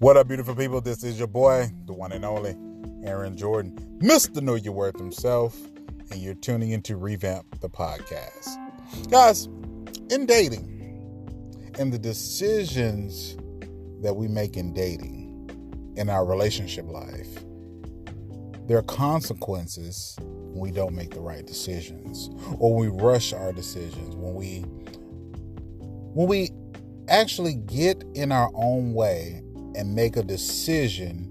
What up, beautiful people? This is your boy, the one and only Aaron Jordan, Mr. Know Your Worth himself, and you're tuning in to Revamp the Podcast. Guys, in dating and the decisions that we make in dating in our relationship life, there are consequences when we don't make the right decisions or we rush our decisions when we when we actually get in our own way and make a decision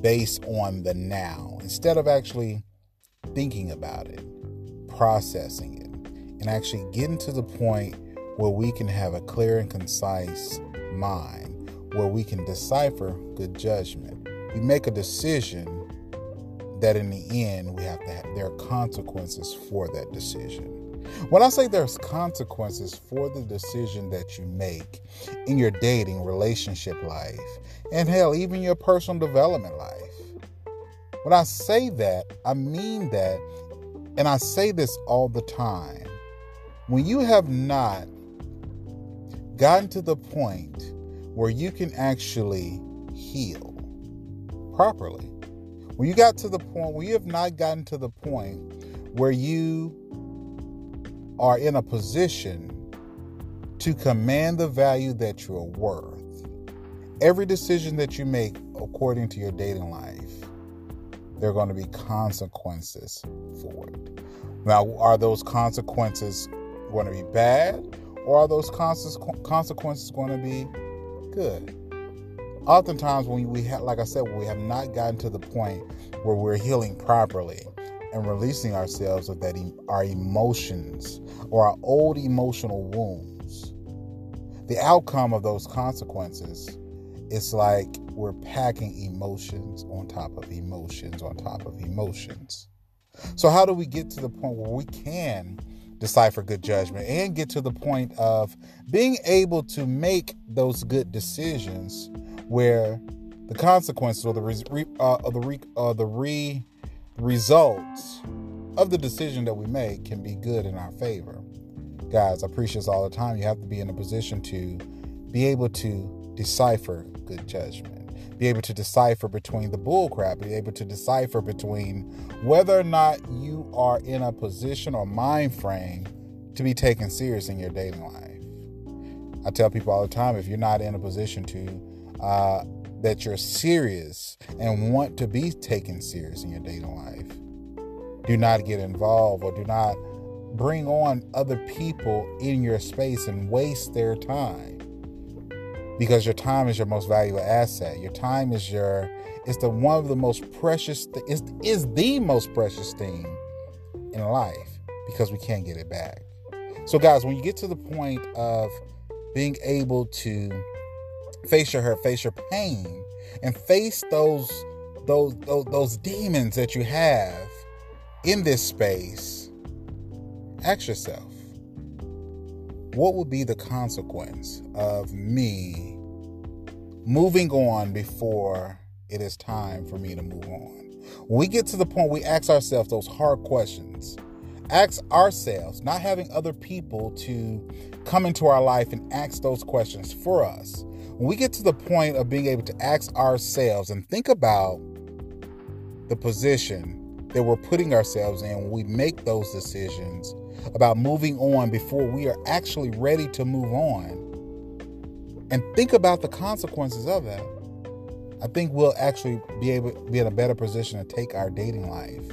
based on the now instead of actually thinking about it, processing it, and actually getting to the point where we can have a clear and concise mind, where we can decipher good judgment. We make a decision that in the end we have to have there are consequences for that decision. When I say there's consequences for the decision that you make in your dating relationship life, and hell, even your personal development life. When I say that, I mean that, and I say this all the time. When you have not gotten to the point where you can actually heal properly, when you got to the point where you have not gotten to the point where you are in a position to command the value that you're worth, every decision that you make according to your dating life, there are going to be consequences for it. Now, are those consequences going to be bad or are those consequences going to be good? Oftentimes, when we have, like I said, we have not gotten to the point where we're healing properly and releasing ourselves of that our emotions or our old emotional wounds. The outcome of those consequences it's like we're packing emotions on top of emotions on top of emotions. So, how do we get to the point where we can decipher good judgment and get to the point of being able to make those good decisions where the consequences or the re, uh, or the re, uh, the re, results of the decision that we make can be good in our favor? Guys, I preach this all the time. You have to be in a position to be able to decipher good judgment, be able to decipher between the bullcrap, be able to decipher between whether or not you are in a position or mind frame to be taken serious in your dating life. I tell people all the time if you're not in a position to, uh, that you're serious and want to be taken serious in your dating life, do not get involved or do not bring on other people in your space and waste their time because your time is your most valuable asset. Your time is your it's the one of the most precious is is the most precious thing in life because we can't get it back. So guys, when you get to the point of being able to face your hurt, face your pain, and face those those those, those demons that you have in this space, ask yourself what would be the consequence of me moving on before it is time for me to move on? When we get to the point we ask ourselves those hard questions, ask ourselves, not having other people to come into our life and ask those questions for us. When we get to the point of being able to ask ourselves and think about the position that we're putting ourselves in when we make those decisions about moving on before we are actually ready to move on and think about the consequences of that, I think we'll actually be able to be in a better position to take our dating life,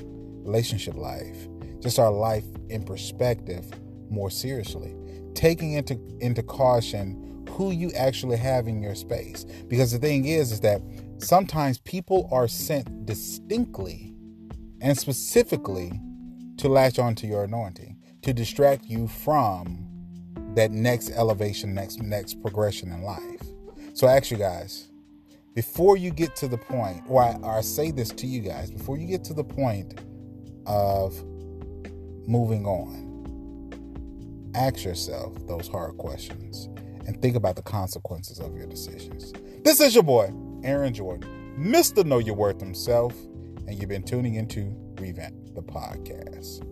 relationship life, just our life in perspective more seriously. Taking into into caution who you actually have in your space. Because the thing is is that sometimes people are sent distinctly and specifically to latch onto your anointing to distract you from that next elevation, next next progression in life. So I ask you guys, before you get to the point, or I, or I say this to you guys, before you get to the point of moving on, ask yourself those hard questions and think about the consequences of your decisions. This is your boy, Aaron Jordan, Mr. Know Your Worth himself, and you've been tuning into Revamp the podcast.